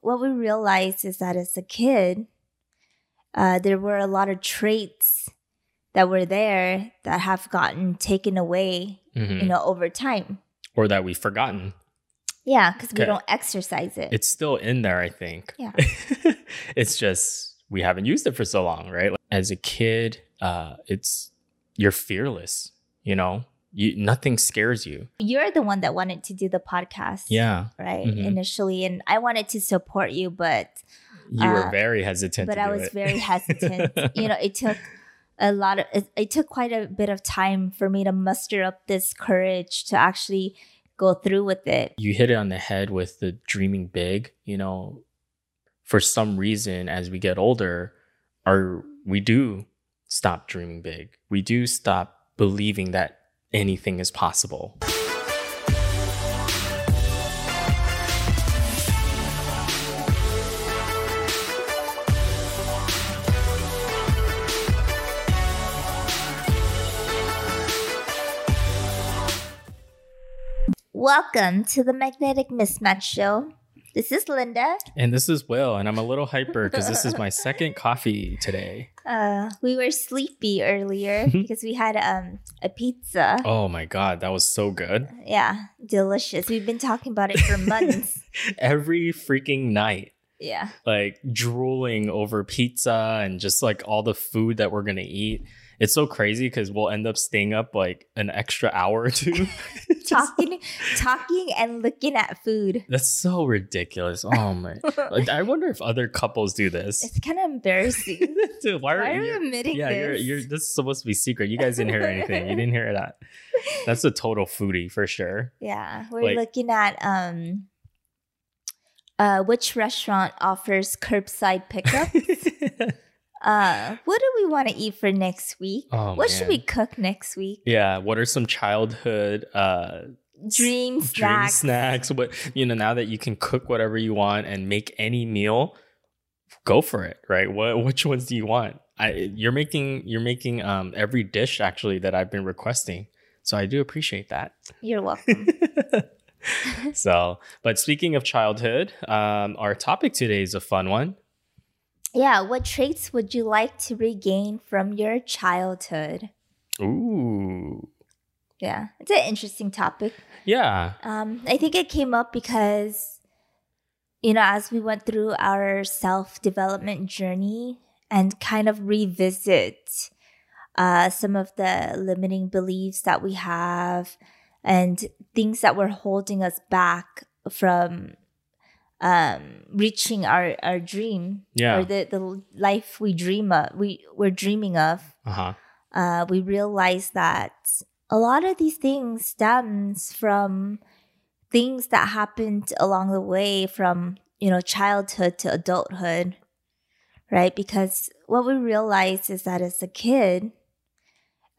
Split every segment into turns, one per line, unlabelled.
what we realized is that as a kid, uh, there were a lot of traits that were there that have gotten taken away,
Mhm.
you know, over time.
or that we've forgotten.
Yeah, because we don't exercise it.
It's still in there, I think.
Yeah.
it's just we haven't used it for so long, right? Like, as a kid, uh, it's you're fearless. You know, you nothing scares you.
You're the one that wanted to do the podcast,
Yeah,
right?
Mhm.
Initially, and I wanted to support you, but
you were
Uh,
very hesitant.
but I was
it.
very hesitant. you know, it took a lot of it, it took quite a bit of time for me to muster up this courage to actually go through with it.
you hit it on the head with the dreaming big you know for some reason as we get older our we do stop dreaming big we do stop believing that anything is possible
Welcome to the Magnetic Mismatch Show. This is Linda.
and this is will and i'm a little hyper because this is my second coffee today
Uh, we were sleepy earlier because we had um a pizza.
oh my god that was so good
Yeah, delicious. We've been talking about it for months.
every freaking night
yeah.
like drooling over pizza and just like all the food that we're gonna eat it's so crazy because we'll end up staying up like an extra hour or two
Talking talking and looking at food.
That's so ridiculous. Oh my! Like, I wonder if other couples do this.
It's kind of embarrassing.
Dude, why,
Why
are you?
admitting
Yeah, you're,
this?
you're. This is supposed to be secret. You guys didn't hear anything. You didn't hear that. That's a total foodie for sure.
Yeah, we're
Like-
looking at um uh which restaurant offers curbside pickup. Uh what do we want to eat for next week?
Oh,
what should we cook next week?
yeah. What are some childhood uh,
Dream
dream
snacks.
snacks? What you know now that you can cook whatever you want and make any meal, go for it. Right? What which ones do you want? I you're making you're making um every dish actually that I've been requesting. So I do appreciate that.
You're welcome.
so, but speaking of childhood, um, our topic today is a fun one.
Yeah, what traits would you like to regain from your childhood?
Ooh,
Yeah, it's an interesting topic.
yeah,
Um, I think it came up because, you know, as we went through our self development journey and kind of revisit uh, some of the limiting beliefs that we have and things that were holding us back from um, reaching our, our dream
yeah,
or the, the life we dream of, we, we're dreaming of.
Uh huh,
uh, we realize that a lot of these things stems from things that happened along the way from you know childhood to adulthood right? Because what we realize is that as a kid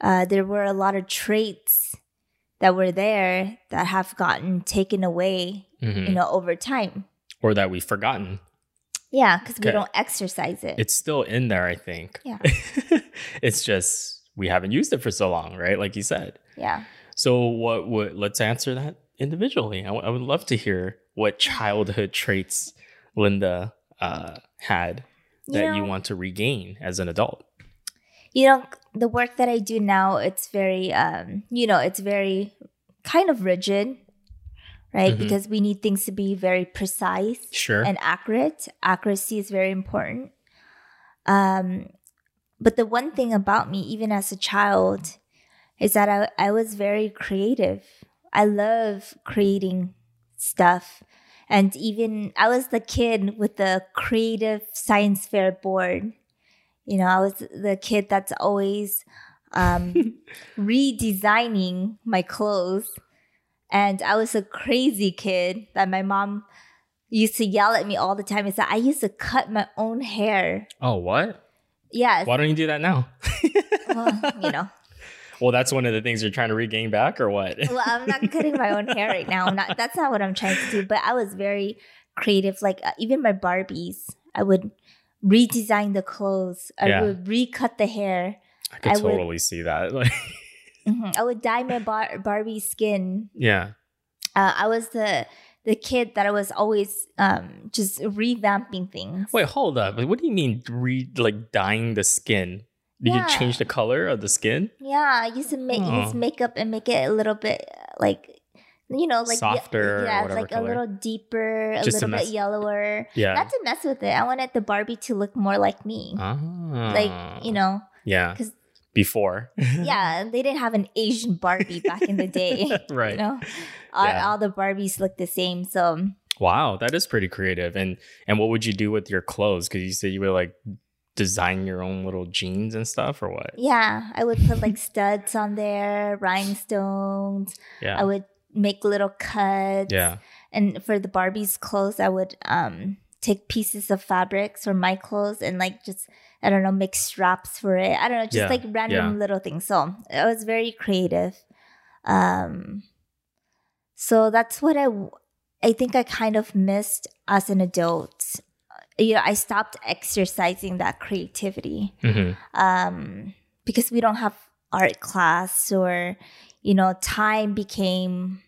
uh, there were a lot of traits that were there that have gotten taken away
hmm
you know over time
or that we've forgotten.
yeah because we don't exercise it
It's still in there, I think.
Yeah.
it's just we haven't used it for so long, right? Like you said.
yeah
So, what would let's answer that individually? I, w- I would love to hear what childhood traits Linda uh, had that you
know-
want to regain as an adult.
you know the work that i do now it's very um you know it's very kind of rigid right?
Mhm.
because we need things to be very precise
Sure.
and accurate. Accuracy is very important. Um but the one thing about me even as a child is that i, I was very creative. I love creating stuff. And even i was the kid with the creative science fair board. You know i was the kid that's always um, redesigning my clothes and i was a crazy kid that my mom used to yell at me all the time is that i used to cut my own hair
oh, what?
yes
Why don't you do that now?
well, you know
Well, that's one of the things you're trying to regain back, or what?
well i'm not cutting my own hair right now I'm not that's not what i'm trying to do but i was very creative like uh, even my barbies i would redesign the clothes i
Yeah.
would recut the hair
I could
I would-
totally see that. Like,
Mhm. i would dye my bar- barbie skin
yeah.
uh, i was the the kid that I was always um just revamping things.
Wait, hold up. What do you mean re like dyeing the skin? Did
Yeah.
you change the color of the skin?
Yeah, I used to make
Oh.
makeup and make it a little bit like you know, like
Softer or
yeah,
whatever
like a little deeper, a
Just
little bit yellower.
Yeah.
Not to mess with it. I wanted the Barbie to look more like me.
ah.
Like, you know,
Yeah.
'cause-
Before.
yeah, they didn't have an Asian Barbie back in the day.
right.
You know, all,
Yeah.
all the Barbies look the same. So
Wow, that is pretty creative. And and what would you do with your clothes? Because you said you would like design your own little jeans and stuff, or what?
yeah, I would put like studs on there, rhinestones.
Yeah.
I would make little cuts.
yeah.
And for the Barbie's clothes, I would um take pieces of fabrics from my clothes and like just I don't know make straps for it. I don't know, just
Yeah,
like random
yeah.
little things. So I was very creative. Um, so that's what I, I think I kind of missed as an adult. You know, I stopped exercising that creativity
hmm
um, because we don't have art class or you know time became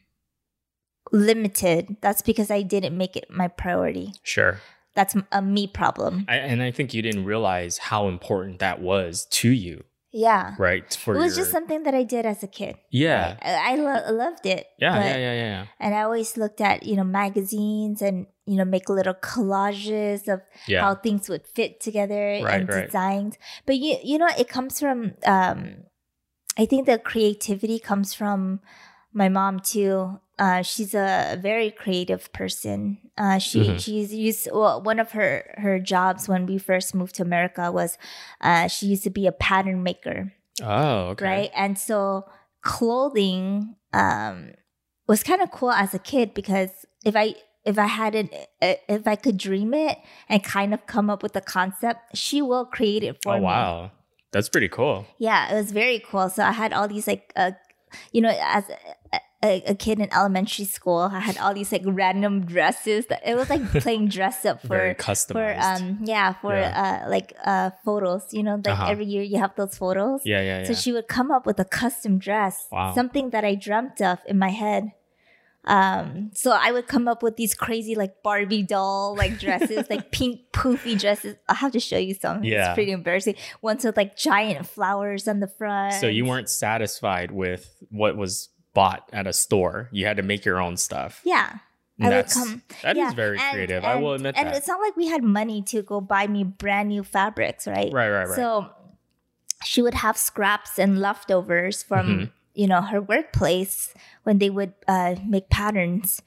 limited that's because i didn't make it my priority
Sure.
That's a me problem
I, and I think you didn't realize how important that was to you,
yeah
right? For
it was
your-
just something that i did as a kid
yeah.
i, I lo- loved it
Yeah,
but-
yeah, yeah, yeah,
and i always looked at you know magazines and you know make little collages of
Yeah.
how things would fit together
Right,
and
right.
designs. But you you know, it comes from um I think the creativity comes from my mom too. Uh, she's a very creative person. Uh, she
Mhm.
she's used well, one of her her jobs when we first moved to America was uh, she used to be a pattern maker
oh, okay.
right? And so clothing um, was kind of cool as a kid because if I if I had an uh, if I could dream it and kind of come up with a concept, she will create it for
Oh,
me.
wow. That's pretty cool.
Yeah, it was very cool. So I had all these like uh, you know as a, a, kid in elementary school, I had all these like random dresses. That it was like playing dress up for for um yeah for uh like uh photos. You know, like
Uh-huh.
every year you have those photos.
yeah, yeah, yeah.
So she would come up with a custom dress,
Wow.
something that I dreamt of in my head. Um, so I would come up with these crazy like Barbie doll like dresses, like pink poofy dresses. I'll have to show you some.
Yeah.
It's pretty embarrassing. Ones with like giant flowers on the front.
so you weren't satisfied with what was bought at a store. You had to make your own stuff.
Yeah.
And
I would
that's
come-
that is
yeah,
very
and-
creative. I will
and-
admit
And
that.
it's not like we had money to go buy me brand new fabrics, right?
Right, right, right.
So she would have scraps and leftovers from
Mhm.
you know her workplace when they would uh, make patterns.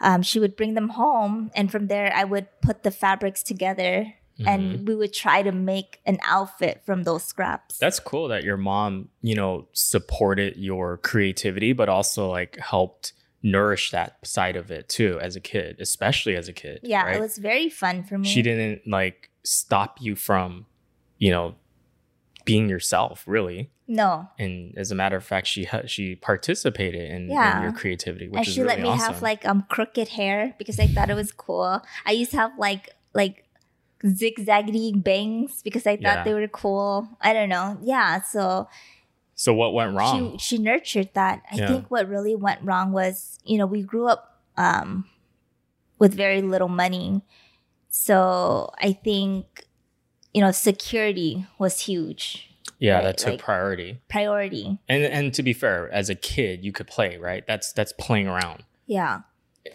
Um, she would bring them home, and from there I would put the fabrics together,
Mhm.
and we would try to make an outfit from those scraps.
That's cool that your mom, you know, supported your creativity, but also like helped nourish that side of it too as a kid, especially as a kid.
yeah,
right?
it was very fun for me.
She didn't like stop you from, you know, being yourself, really.
no,
And as a matter of fact, she ha- she participated in, in your creativity, which
and
is
she
really
let me
awesome.
have like um crooked hair because I thought it was cool. I used to have like like zigzaggy bangs because I thought
Yeah.
they were cool. I don't know. Yeah, so
so what went wrong?
she she nurtured that. I
Yeah.
think what really went wrong was, you know, we grew up um with very little money. So I think you know, security was huge
yeah,
right,
that took
like-
priority.
priority.
And and to be fair, as a kid, you could play, right? That's that's playing around.
Yeah.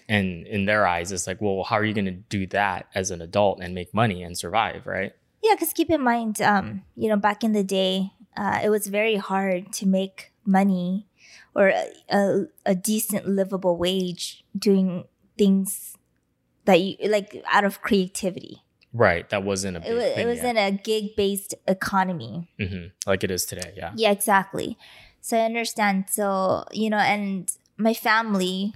And in their eyes, it's like, well, how are you going to do that as an adult and make money and survive, right?
Yeah, because keep in mind, um, you know, back in the day, uh, it was very hard to make money or a, a, a decent livable wage doing things that you like out of creativity.
Right. That wasn't a big
It was
thing
it was
yet.
in a gig based economy.
Mhm. like it is today. Yeah.
Yeah, exactly. So I understand. So you know, and my family.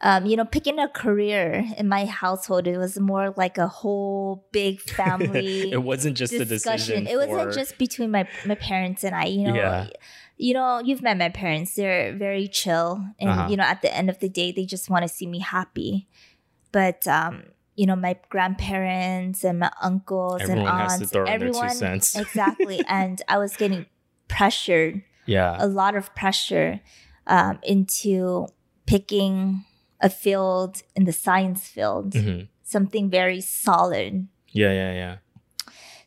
Um, you know, picking a career in my household, it was more like a whole big family.
it wasn't just a decision.
It wasn't just between my my parents and I. You know,
Yeah.
you know, you've met my parents. They're very chill, and
Uh-huh.
you know, at the end of the day, they just want to see me happy. But um, you know, my grandparents and my uncles
Everyone
and aunts,
to throw in their two
everyone exactly. and I was getting pressured,
Yeah.
a lot of pressure, um, into picking a field in the science field,
hmm
something very solid.
Yeah, yeah, yeah.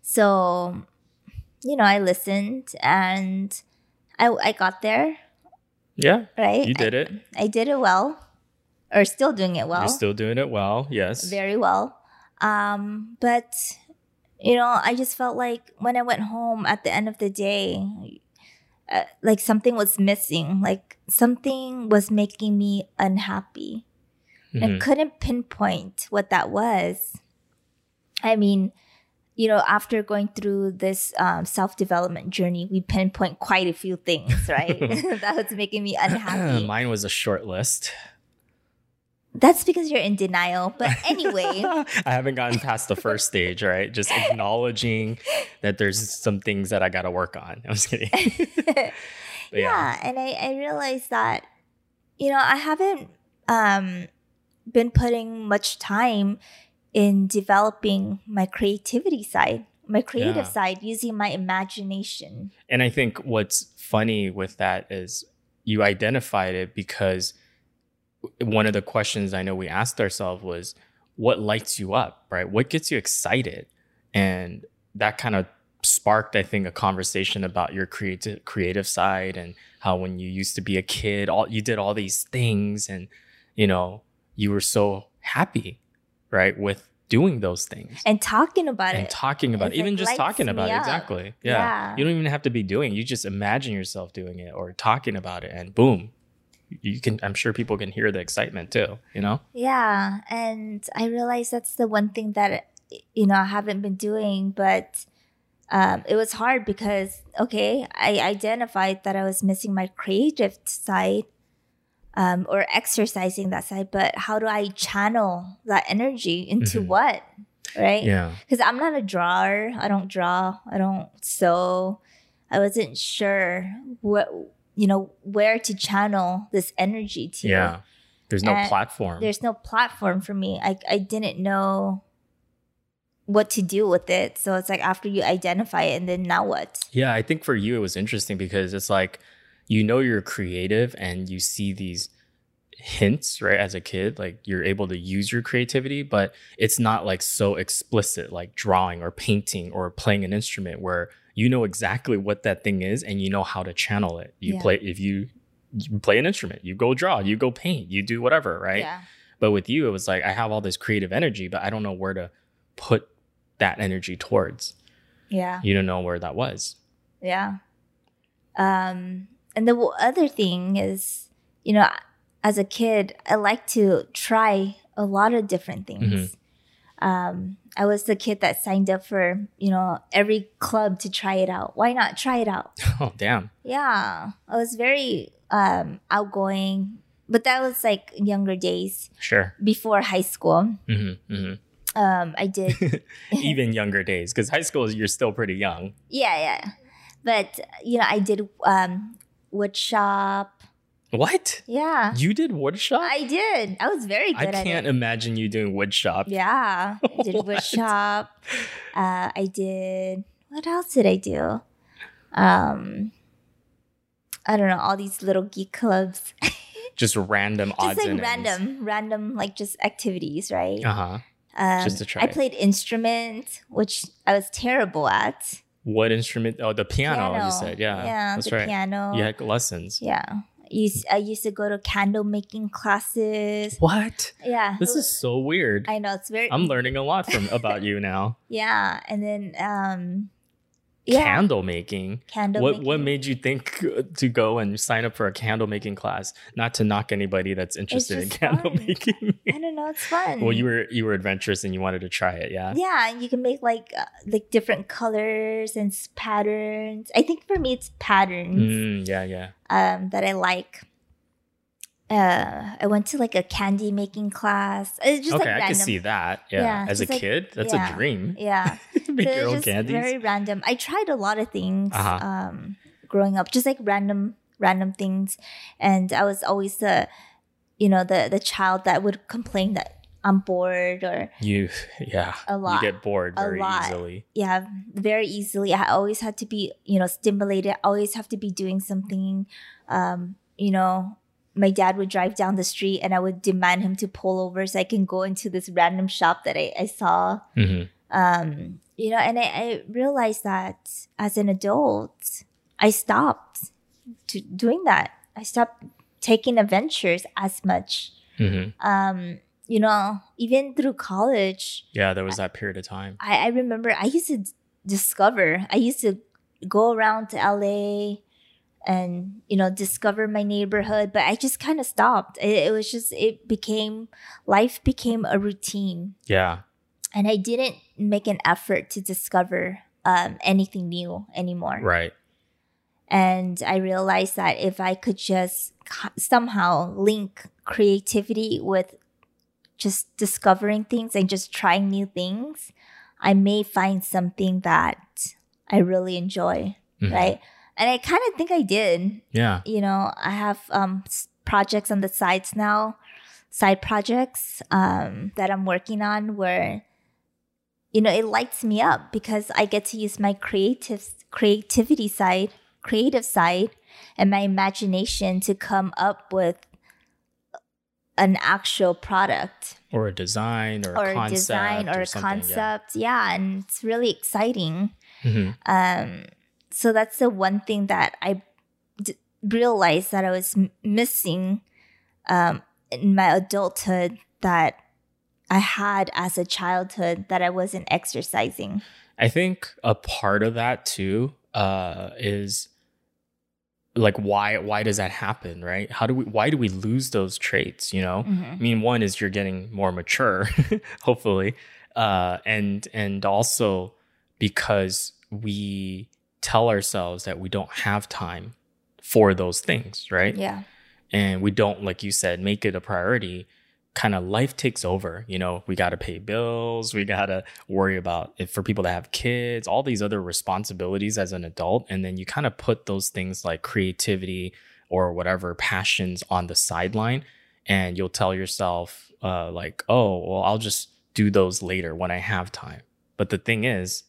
So, you know, I listened and I I got there,
Yeah,
right?
you did it.
I, I did it well, or still doing it well.
You're still doing it well. Yes.
very well. Um, but you know, I just felt like when I went home at the end of the day, uh, like something was missing. Like something was making me unhappy.
Mhm.
and couldn't pinpoint what that was. I mean, you know, after going through this um, self development journey, we pinpoint quite a few things, right? that was making me unhappy.
Mine was a short list.
That's because you're in denial. But anyway,
I haven't gotten past the first stage, right? Just acknowledging that there's some things that I got to work on. I was kidding. But
yeah, and I, I realized that, you know, I haven't um, been putting much time in developing my creativity side, my creative
Yeah.
side, using my imagination.
And I think what's funny with that is you identified it because one of the questions I know we asked ourselves was, what lights you up, right? What gets you excited? And that kind of sparked, I think, a conversation about your creative creative side and how when you used to be a kid, all you did all these things and you know, you were so happy, right, with doing those things
And talking about
and
it.
And talking about it, even
like
just talking about it exactly yeah.
Yeah.
you don't even have to be doing it. you just imagine yourself doing it or talking about it and boom you can i'm sure people can hear the excitement too you know
Yeah, and I realized that's the one thing that you know I haven't been doing, but um, it was hard because okay, I identified that I was missing my creative side, um, or exercising that side. But how do I channel that energy into
Mhm.
what, right?
yeah
Because I'm not a drawer. I don't draw. I don't sew. I wasn't sure what you know where to channel this energy to
yeah there's no
And
platform
there's no platform for me. I I didn't know what to do with it. So it's like after you identify it and then now what?
Yeah, I think for you it was interesting because it's like you know you're creative and you see these hints, right, as a kid, like you're able to use your creativity, but it's not like so explicit like drawing or painting or playing an instrument where you know exactly what that thing is and you know how to channel it. You
Yeah.
play if you you play an instrument, you go draw, you go paint, you do whatever, right?
Yeah.
But with you, it was like I have all this creative energy, but I don't know where to put that energy towards.
Yeah.
You don't know where that was.
Yeah. Um and the other thing is, you know, as a kid, I like to try a lot of different things. Um I was the kid that signed up for, you know, every club to try it out. Why not try it out?
Oh, damn.
Yeah. I was very um outgoing, but that was like younger days
Sure.
before high school.
hmm hmm
Um I did
Even younger days, because high school, you're still pretty young.
yeah, yeah. But you know, I did um wood shop.
What?
Yeah.
You did woodshop?
I did. I was very
I
good at
can't imagine you doing woodshop.
Yeah. I did woodshop. Uh I did what else did I do? Um I don't know, all these little geek clubs.
Just random odds
just like
and ends.
random, random like just activities, right?
Uh huh.
Um,
Just to try
I played instrument, which I was terrible at.
What instrument? Oh, the piano, you said. Yeah.
yeah,
That's
the
right.
piano.
You had lessons.
Yeah, I used, I used to go to candle making classes.
What?
Yeah,
This is so weird.
I know it's very.
I'm learning a lot from about you now.
Yeah, and then um, yeah,
Candle making.
candle.
What
making.
what made you think to go and sign up for a candle making class? Not to knock anybody that's interested in candle
fun.
making.
I don't know. It's fun.
well, you were you were adventurous and you wanted to try it, yeah.
Yeah, and you can make like uh, like different colors and patterns. I think for me, it's patterns.
Mm, yeah, yeah.
um, that I like. Uh, I went to like a candy making class. It's just
okay,
like
I
random.
can see that. Yeah,
Yeah,
as a
like-
kid, that's
yeah.
a dream.
Yeah,
Make
So
your own candies.
very random. I tried a lot of things
Uh-huh.
um, growing up, just like random, random things, and I was always the, you know, the the child that would complain that I'm bored or
You, yeah,
A lot.
You get bored
A
very
lot.
easily.
yeah, very easily. I always had to be, you know, stimulated. I Always have to be doing something. Um, you know, my dad would drive down the street and I would demand him to pull over so I can go into this random shop that I, I saw.
Mhm.
Um, you know, and I, I realized that as an adult, I stopped to doing that. I stopped taking adventures as much.
Mhm.
Um, you know, even through college,
Yeah, there was that period of time.
I, I remember I used to d- discover. I used to go around to LA and you know discover my neighborhood, but I just kind of stopped. It, it was just it became life became a routine,
Yeah.
and I didn't make an effort to discover um, anything new anymore.
Right.
And I realized that if I could just somehow link creativity with just discovering things and just trying new things, I may find something that I really enjoy,
Mhm.
right? And I kind of think I did.
Yeah.
You know, I have um, projects on the sides now, side projects um, that I'm working on where, you know, it lights me up because I get to use my creative creativity side, creative side, and my imagination to come up with an actual product
Or a design or,
or
a concept
design or, a
something, yeah.
concept. Yeah. and it's really exciting.
Mhm.
Um, so that's the one thing that I d- realized that I was m- missing um, in my adulthood that I had as a childhood that I wasn't exercising.
I think a part of that too uh, is like why why does that happen, right? How do we why do we lose those traits? You know, I mean, one is you're getting more mature, hopefully, uh, and and also because we tell ourselves that we don't have time for those things, right?
Yeah.
and we don't like you said make it a priority kind of life takes over you know we got to pay bills we got to worry about if for people that have kids all these other responsibilities as an adult and then you kind of put those things like creativity or whatever passions on the sideline and you'll tell yourself uh, like oh well i'll just do those later when i have time but the thing is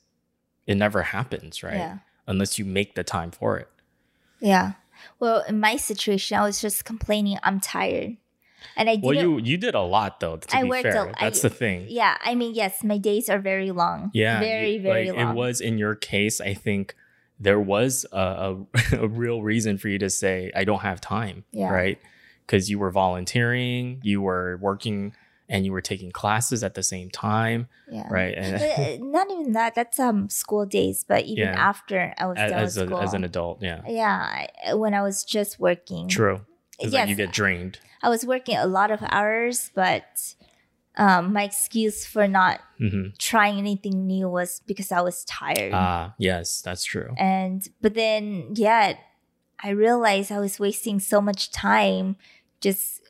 it never happens right
Yeah.
unless you make the time for it
Yeah. Well, in my situation, I was just complaining I'm tired. And I
well you you did a lot though to
I
be
worked
fair
a-
that's
I-
the thing
yeah. I mean, yes, my days are very long.
Yeah,
Very,
you-
very
like,
long.
It was in your case. I think there was a, a, a real reason for you to say, "I don't have time,"
Yeah.
right? Because you were volunteering, you were working, and you were taking classes at the same time,
Yeah.
right? And
Uh, Not even that. That's um school days, but even
Yeah.
after I was
as,
done
as, a, as an adult, yeah,
yeah, when I was just working.
true. It's like you get drained.
I was working a lot of hours, but um, my excuse for not
hmm
trying anything new was because I was tired.
Ah, yes, that's true.
and but then yet I realized I was wasting so much time just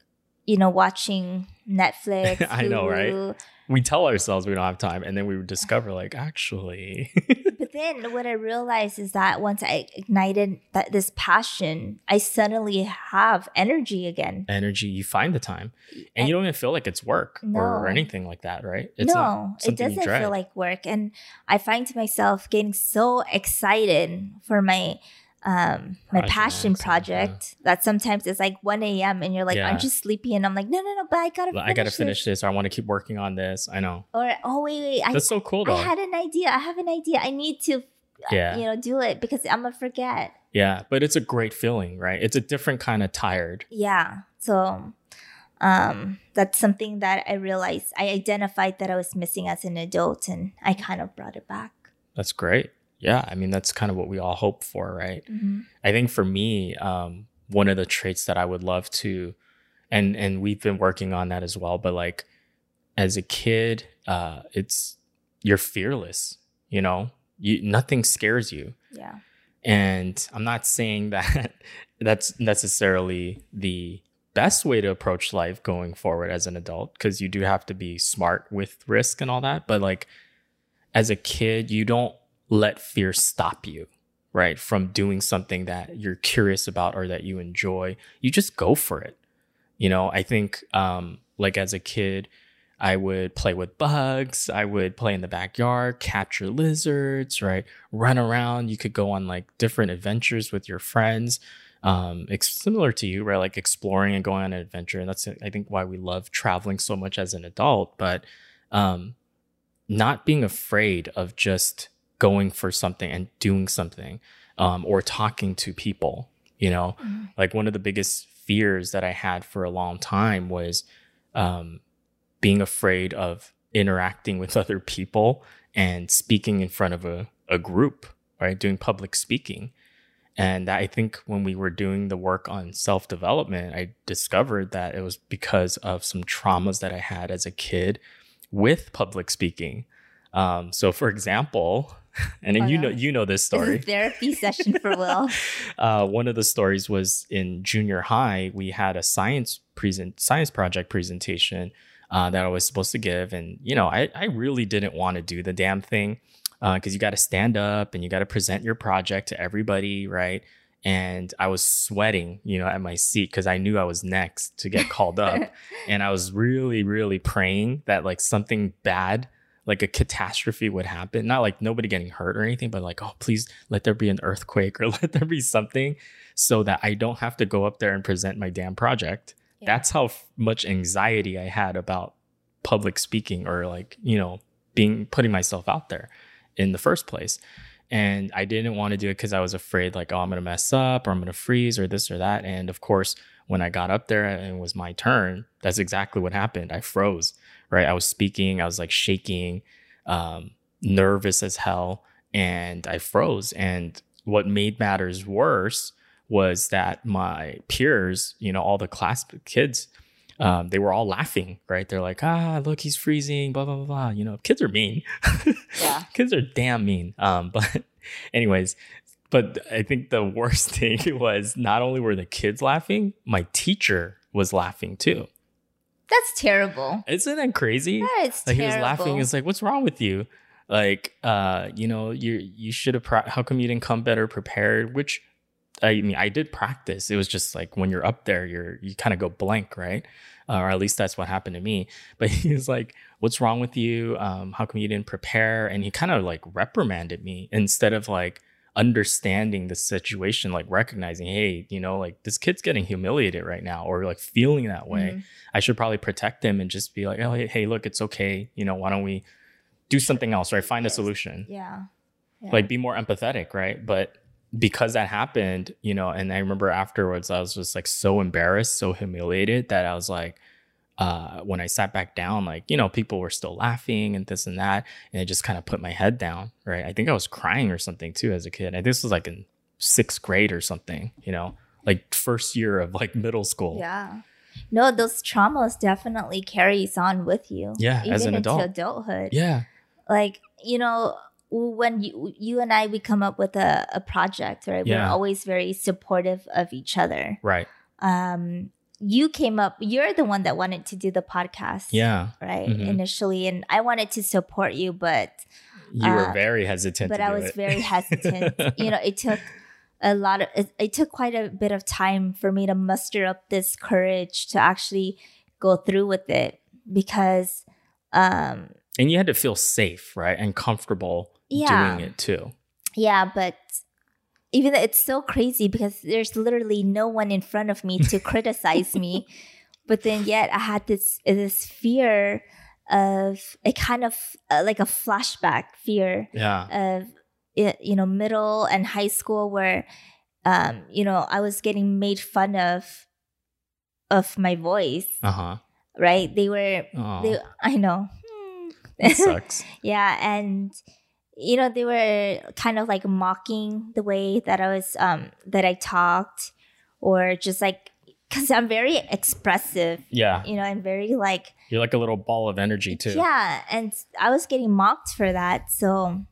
you know watching Netflix.
I know, right? We tell ourselves we don't have time, and then we would discover, like, actually,
then what I realized is that once I ignited that this passion, I suddenly have energy again.
energy. You find the time, and you don't even feel like it's work or, or anything like that, right? It's
no, it doesn't feel like work, and I find myself getting so excited for my um my passion project that sometimes it's like 1 a.m. and you're like,
Yeah.
aren't you sleepy? And I'm like, no, no, no, but I gotta, finish
I gotta finish
this.
this, or I want to keep working on this. I know
Or oh wait, wait, I,
that's so cool though.
I had an idea. I have an idea. I need to,
yeah,
you know, do it because I'm gonna forget.
yeah, but it's a great feeling, right? It's a different kind of tired.
Yeah. So um that's something that I realized I identified that I was missing as an adult and I kind of brought it back.
That's great. Yeah, I mean that's kind of what we all hope for, right?
Mhm.
I think for me, um, one of the traits that I would love to, and and we've been working on that as well. But like, as a kid, uh, it's you're fearless. You know, you nothing scares you.
Yeah.
And I'm not saying that that's necessarily the best way to approach life going forward as an adult, because you do have to be smart with risk and all that. But like, as a kid, you don't let fear stop you, right? From doing something that you're curious about or that you enjoy. You just go for it. You know, I think, um, like as a kid, I would play with bugs. I would play in the backyard, capture lizards, right? Run around. You could go on like different adventures with your friends. um, it's similar to you, right? Like exploring and going on an adventure. And that's, I think, why we love traveling so much as an adult. But um, not being afraid of just going for something and doing something um, or talking to people, you know, mm-hmm. like one of the biggest fears that I had for a long time was um, being afraid of interacting with other people and speaking in front of a, a group, right? Doing public speaking. And I think when we were doing the work on self development, I discovered that it was because of some traumas that I had as a kid with public speaking. Um, so, for example, and oh, you know you know this story.
This therapy session for Will.
uh, one of the stories was in junior high. We had a science present science project presentation uh, that I was supposed to give, and you know I I really didn't want to do the damn thing because uh, you got to stand up and you got to present your project to everybody, right? And I was sweating, you know, at my seat because I knew I was next to get called up, and I was really, really praying that like something bad, like a catastrophe, would happen. Not like nobody getting hurt or anything, but like, oh, please let there be an earthquake or let there be something, so that I don't have to go up there and present my damn project. Yeah. That's how f- much anxiety I had about public speaking or like you know being putting myself out there in the first place. And I didn't want to do it because I was afraid, like, oh, I'm going to mess up or I'm going to freeze or this or that. And of course, when I got up there and it was my turn, that's exactly what happened. I froze, right? I was speaking, I was like shaking, um, nervous as hell, and I froze. And what made matters worse was that my peers, you know, all the class kids, um, they were all laughing, right? They're like, ah, look, he's freezing, blah, blah, blah, blah. You know, kids are mean. yeah. kids are damn mean. Um, but, anyways, but I think the worst thing was not only were the kids laughing, my teacher was laughing too.
That's terrible.
Isn't that crazy?
That is like
terrible. he was laughing. It's like, what's wrong with you? Like, uh, you know, you you should have. Pra- how come you didn't come better prepared? Which I mean, I did practice. It was just like when you're up there, you're you kind of go blank, right? Uh, or at least that's what happened to me. But he was like, "What's wrong with you? Um, how come you didn't prepare?" And he kind of like reprimanded me instead of like understanding the situation, like recognizing, hey, you know, like this kid's getting humiliated right now, or like feeling that way. Mm-hmm. I should probably protect him and just be like, "Oh, hey, look, it's okay. You know, why don't we do something else, right? Find a solution."
Yeah.
yeah. Like be more empathetic, right? But because that happened, you know, and I remember afterwards, I was just like so embarrassed, so humiliated that I was like, uh, when I sat back down, like, you know, people were still laughing and this and that. And I just kind of put my head down, right? I think I was crying or something too as a kid. And this was like in sixth grade or something, you know, like first year of like middle school.
Yeah. No, those traumas definitely carries on with you.
Yeah,
even
as an adult.
adulthood.
Yeah.
Like, you know, when you you and I we come up with a, a project, right? Yeah. We're always very supportive of each other.
Right.
Um you came up you're the one that wanted to do the podcast.
Yeah.
Right. Mm-hmm. Initially. And I wanted to support you, but
you uh, were very hesitant.
But I was
it.
very hesitant. you know, it took a lot of it, it took quite a bit of time for me to muster up this courage to actually go through with it because um
and you had to feel safe right and comfortable yeah. doing it too.
Yeah, but even though it's so crazy because there's literally no one in front of me to criticize me, but then yet I had this this fear of a kind of uh, like a flashback fear
yeah.
of you know middle and high school where um you know I was getting made fun of of my voice.
Uh-huh.
Right? They were they, I know.
That sucks.
yeah, and you know they were kind of like mocking the way that i was um that i talked or just like because i'm very expressive
yeah.
you know i'm very like
you're like a little ball of energy too.
Yeah and i was getting mocked for that. So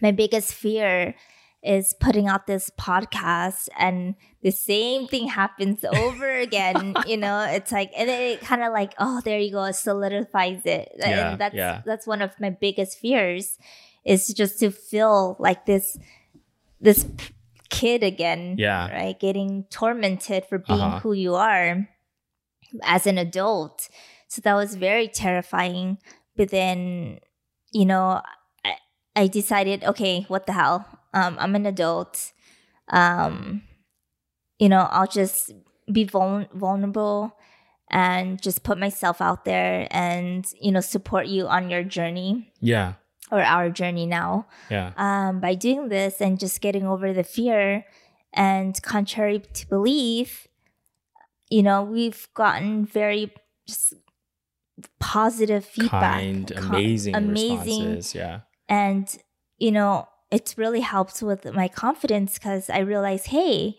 my biggest fear is putting out this podcast and the same thing happens over again you know? It's like and it kind of like oh there you go it solidifies it.
Yeah,
and that's
yeah.
that's one of my biggest fears is just to feel like this this kid again.
Yeah.
Right. Getting tormented for being uh-huh. who you are as an adult. So that was very terrifying. But then, you know, I, I decided, okay, what the hell? Um, I'm an adult. Um, you know, I'll just be vul- vulnerable and just put myself out there and, you know, support you on your journey
Yeah.
Or our journey now.
Yeah.
Um, by doing this and just getting over the fear and contrary to belief, you know, we've gotten very just positive feedback.
Kind, amazing,
amazing
responses. Yeah.
and you know it's really helped with my confidence because i realize hey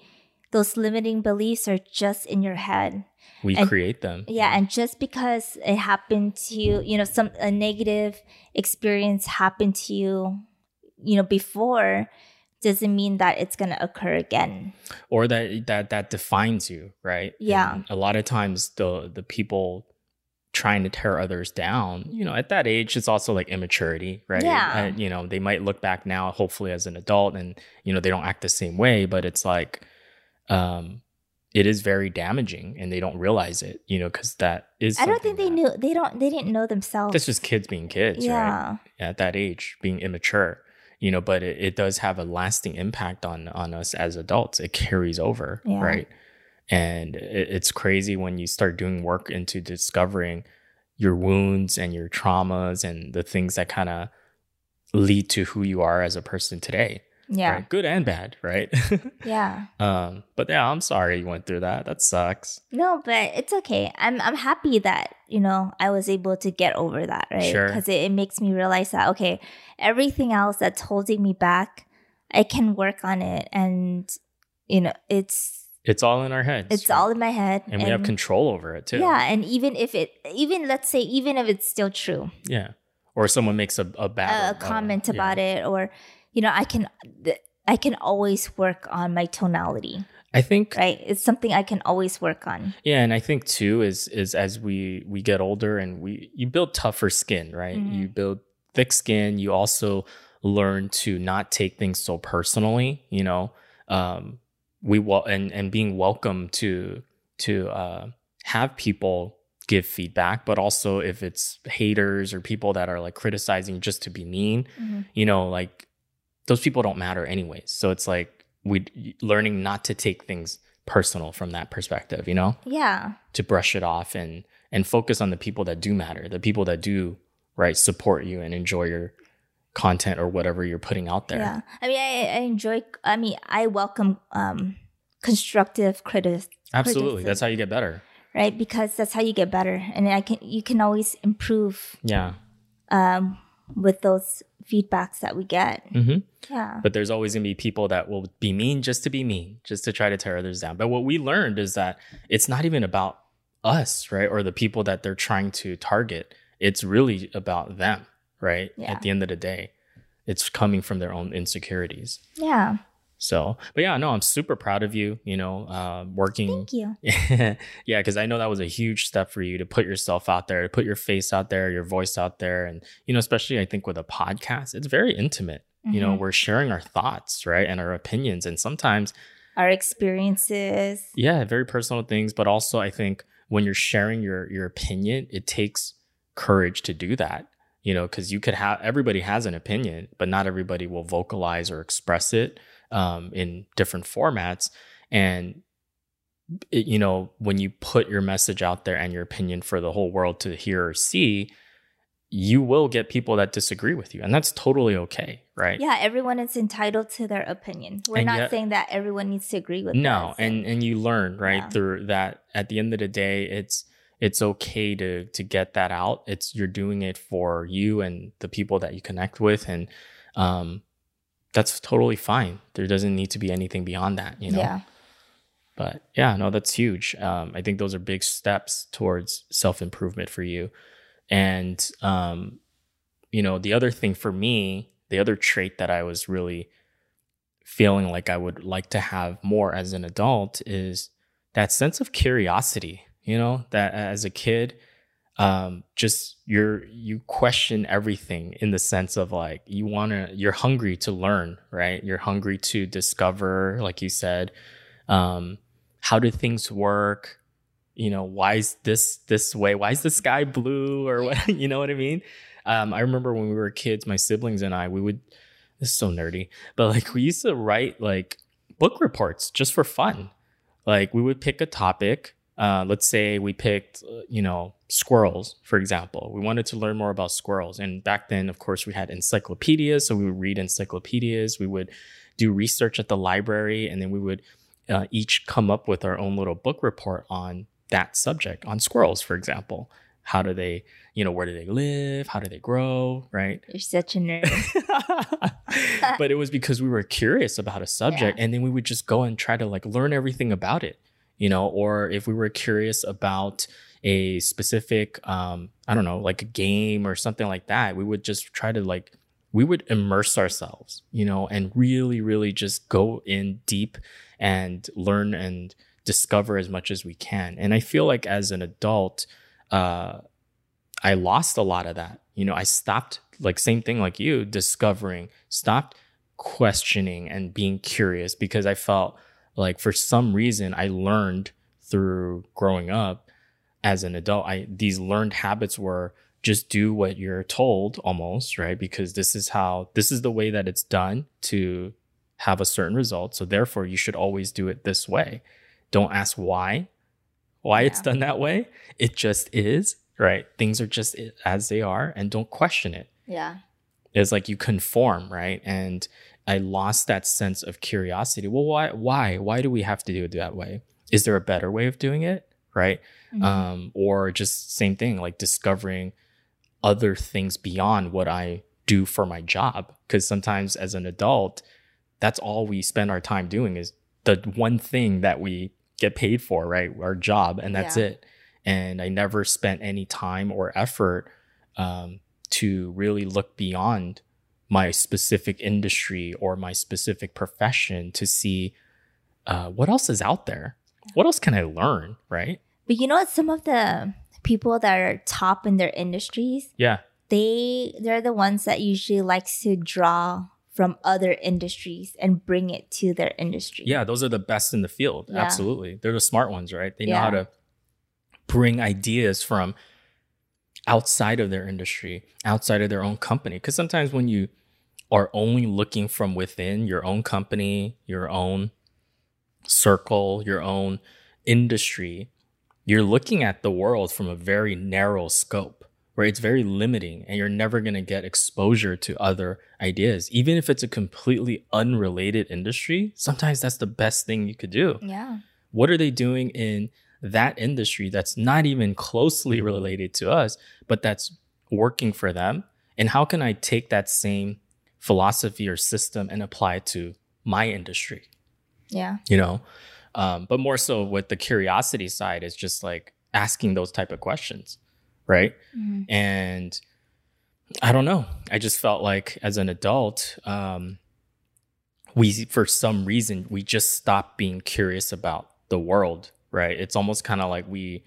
those limiting beliefs are just in your head
We
And-
create them.
yeah and just because it happened to you you know some a negative experience happened to you you know before doesn't mean that it's going to occur again
or that that that defines you right
Yeah.
And a lot of times the the people trying to tear others down you know at that age it's also like immaturity right
Yeah.
And, you know they might look back now hopefully as an adult and you know they don't act the same way but it's like um it is very damaging and they don't realize it you know because that is
i don't think they
that-
knew they don't they didn't know themselves.
That's just kids being kids right?
Yeah.
At that age being immature you know but it, it does have a lasting impact on on us as adults. It carries over
Yeah.
right? And it, it's crazy when you start doing work into discovering your wounds and your traumas and the things that kind of lead to who you are as a person today
yeah
right? good and bad right
yeah
um but yeah i'm sorry you went through that that sucks
No, but it's okay. I'm I'm happy that you know I was able to get over that, right?
Sure.
Because it, it makes me realize that okay, everything else that's holding me back, I can work on it, and you know it's
it's all in our heads
it's
right?
all in my head,
and we have control over it too
Yeah, and even if it, even let's say, even if it's still true,
yeah or someone makes a, a bad
a, a comment about it, or you know, I can. I can always work on my tonality,
i think
right? It's something I can always work on.
Yeah, and I think too is is as we we get older and we you build tougher skin, right?
Mhm.
You build thick skin. You also learn to not take things so personally. You know, um, we wel- and and being welcome to to uh, have people give feedback, but also if it's haters or people that are like criticizing just to be mean,
Mhm.
you know, like those people don't matter anyways. So it's like we learning not to take things personal from that perspective, you know,
Yeah,
to brush it off and and focus on the people that do matter, the people that do right support you and enjoy your content or whatever you're putting out there.
Yeah, I mean, I, I enjoy. I mean, I welcome um, constructive criticism,
Absolutely. That's how you get better.
right? Because that's how you get better, and I can you can always improve
Yeah.
um, with those feedbacks that we get.
hmm
Yeah,
But there's always going to be people that will be mean just to be mean, just to try to tear others down. But what we learned is that it's not even about us, right? Or the people that they're trying to target. It's really about them, right?
Yeah.
At the end of the day, it's coming from their own insecurities.
yeah.
So, but yeah, no, I'm super proud of you, you know, uh, working.
Thank you.
yeah, because I know that was a huge step for you to put yourself out there, to put your face out there, your voice out there. And, you know, especially I think with a podcast, it's very intimate. You know,
Mhm.
we're sharing our thoughts, right? And our opinions. And sometimes,
our experiences.
yeah, very personal things. But also, I think when you're sharing your your opinion, it takes courage to do that. You know, because you could have everybody has an opinion, but not everybody will vocalize or express it um, in different formats. And it, you know, when you put your message out there and your opinion for the whole world to hear or see, you will get people that disagree with you, and that's totally okay, right?
Yeah, everyone is entitled to their opinion. We're
And
not
yet-
saying that everyone needs to agree with
no and and you learn right
Yeah.
through that at the end of the day it's it's okay to to get that out it's you're doing it for you and the people that you connect with and um that's totally fine. There doesn't need to be anything beyond that you know?
Yeah,
but yeah no that's huge. Um i think those are big steps towards self-improvement for you. And um you know the other thing for me the other trait that i was really feeling like i would like to have more as an adult is that sense of curiosity you know that as a kid um just you're you question everything in the sense of like you want to you're hungry to learn right? You're hungry to discover like you said um how do things work? You know why is this this way? Why is the sky blue or what? You know what i mean? Um i remember when we were kids my siblings and i we would this is so nerdy but like we used to write like book reports just for fun. Like we would pick a topic. Uh, let's say we picked, uh, you know, squirrels, for example. We wanted to learn more about squirrels. And back then, of course, we had encyclopedias. So we would read encyclopedias. We would do research at the library. And then we would uh, each come up with our own little book report on that subject, on squirrels, for example. How do they, you know, where do they live? How do they grow? Right.
You're such a nerd.
but it was because we were curious about a subject
Yeah.
and then we would just go and try to like learn everything about it you know or if we were curious about a specific um i don't know like a game or something like that we would just try to like we would immerse ourselves you know and really really just go in deep and learn and discover as much as we can and i feel like as an adult uh I lost a lot of that. You know, I stopped, like, same thing like you, discovering, stopped questioning and being curious because I felt like for some reason I learned through growing up as an adult. I, these learned habits were just do what you're told almost, right? Because this is how, this is the way that it's done to have a certain result. So therefore, you should always do it this way. Don't ask why, why it's done that way. It just is, right? Things are just as they are and don't question it.
yeah.
It's like you conform, right? And I lost that sense of curiosity. Well, why why why do we have to do it that way? Is there a better way of doing it, right?
Mhm.
Um or just same thing like discovering other things beyond what I do for my job because sometimes as an adult that's all we spend our time doing is the one thing that we get paid for, right? Our job, and that's
Yeah.
it. And I never spent any time or effort um, to really look beyond my specific industry or my specific profession to see uh, what else is out there. What else can I learn, right?
But you know what? Some of the people that are top in their industries,
Yeah,
they they're the ones that usually likes to draw from other industries and bring it to their industry.
yeah, those are the best in the field.
Yeah.
Absolutely, they're the smart ones, right? They know how to bring ideas from outside of their industry, outside of their own company. Because sometimes when you are only looking from within your own company, your own circle, your own industry, you're looking at the world from a very narrow scope where it's very limiting and you're never going to get exposure to other ideas. Even if it's a completely unrelated industry, sometimes that's the best thing you could do
Yeah.
what are they doing in that industry that's not even closely related to us but that's working for them and how can i take that same philosophy or system and apply it to my industry.
Yeah.
you know? Um, but more so with the curiosity side is just like asking those type of questions right?
Mhm.
and i don't know. I just felt like as an adult um we for some reason we just stopped being curious about the world right? It's almost kind of like we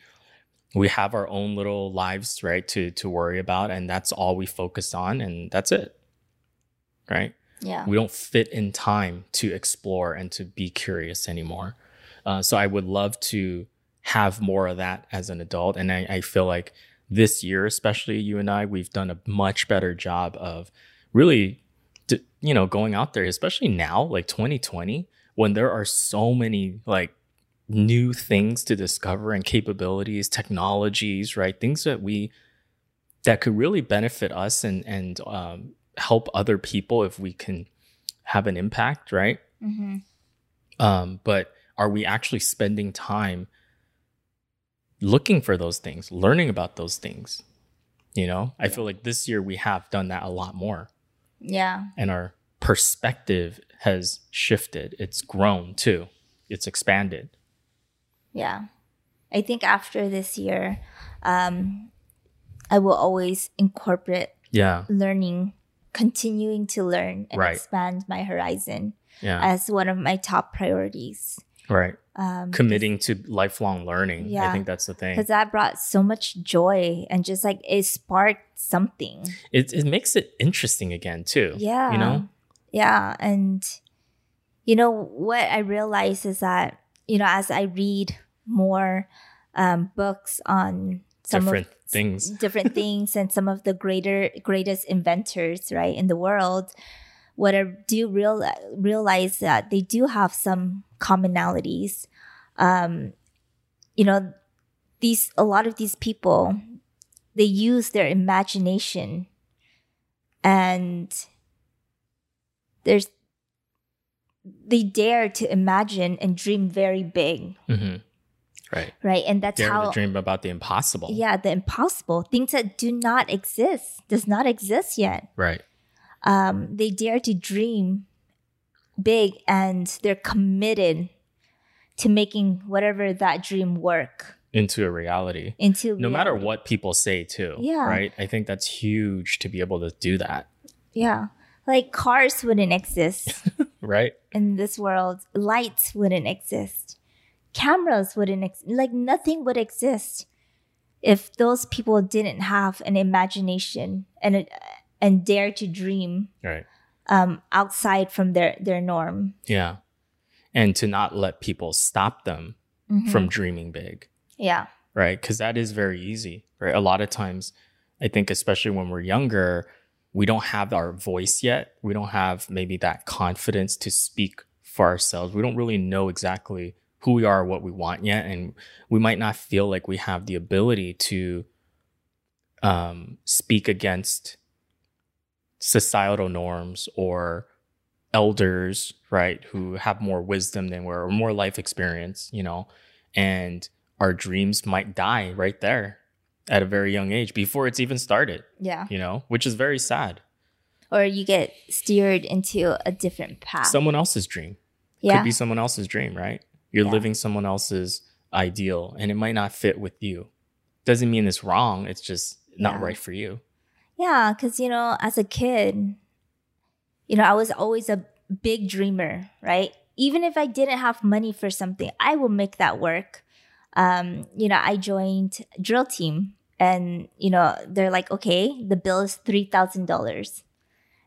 we have our own little lives right to to worry about and that's all we focus on and that's it right
Yeah.
we don't fit in time to explore and to be curious anymore. Uh, so I would love to have more of that as an adult. And I, I feel like this year, especially you and I, we've done a much better job of really, you know, going out there, especially now, like 2020, when there are so many like new things to discover and capabilities, technologies, right? Things that we that could really benefit us and and um, help other people if we can have an impact, right?
hmm
Um, but are we actually spending time looking for those things, learning about those things? You know, I feel like this year we have done that a lot more,
Yeah.
and our perspective has shifted. It's grown too. It's expanded.
Yeah. I think after this year, um, I will always incorporate
Yeah,
learning, continuing to learn and
Right.
expand my horizon
yeah,
as one of my top priorities.
right.
Um,
Committing to lifelong learning.
Yeah, I
think that's the thing.
because that brought so much joy and just like it sparked something.
It it makes it interesting again too.
Yeah.
you know.
Yeah. And, you know, what I realize is that, you know, as I read more um, books on some
Different
of
things.
different things and some of the greater greatest inventors right in the world. What i do real, realize that they do have some commonalities. Um, you know, these a lot of these people they use their imagination and there's they dare to imagine and dream very big.
Hmm Right.
right and that's
Dare
how
to dream about the impossible.
yeah the impossible things that do not exist does not exist yet
Right.
um, they dare to dream big and they're committed to making whatever that dream work
Into a reality.
into
No matter what people say, too.
Yeah.
Right. I think that's huge to be able to do that.
yeah like cars wouldn't exist
Right.
in this world lights wouldn't exist cameras wouldn't ex- like nothing would exist if those people didn't have an imagination and a, and dare to dream
Right.
um, outside from their their norm
Yeah. And to not let people stop them
Mhm.
from dreaming big.
yeah
right? Because that is very easy, right? A lot of times, I think, especially when we're younger, we don't have our voice yet. We don't have maybe that confidence to speak for ourselves. We don't really know exactly who we are, what we want yet. And we might not feel like we have the ability to um, speak against societal norms or elders, right? Who have more wisdom than we're, or more life experience, you know? And our dreams might die right there at a very young age before it's even started,
yeah
you know, which is very sad.
or you get steered into a different path
Someone else's dream
yeah
could be someone else's dream, right? You're
Yeah.
living someone else's ideal and it might not fit with you. Doesn't mean it's wrong, it's just not
Yeah.
right for you.
Yeah, because you know, as a kid, you know, I was always a big dreamer, right? Even if I didn't have money for something, I will make that work. Um, you know, I joined drill team, and you know, they're like, okay, the bill is three thousand dollars,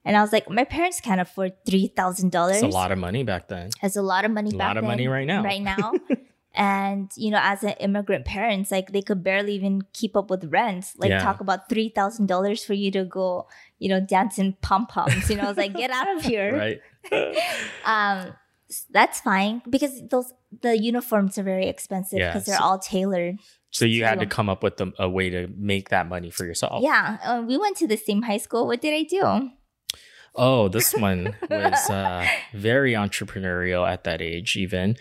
and I was like, my parents can't afford three thousand dollars.
It's a lot of money back then.
It's a lot of money.
A
back
lot of
then,
money right now.
Right now. and you know, as an immigrant parents, like they could barely even keep up with rent. Like
Yeah.
talk about three thousand dollars for you to go, you know, dance in pom poms. You know, I was like, get out of here.
Right?
Um, that's fine because those the uniforms are very expensive
Yeah,
because they're all tailored.
so you had to come up with a, a way to make that money for yourself.
Yeah, uh, we went to the same high school. What did I do?
Oh, this one was uh, very entrepreneurial at that age, even.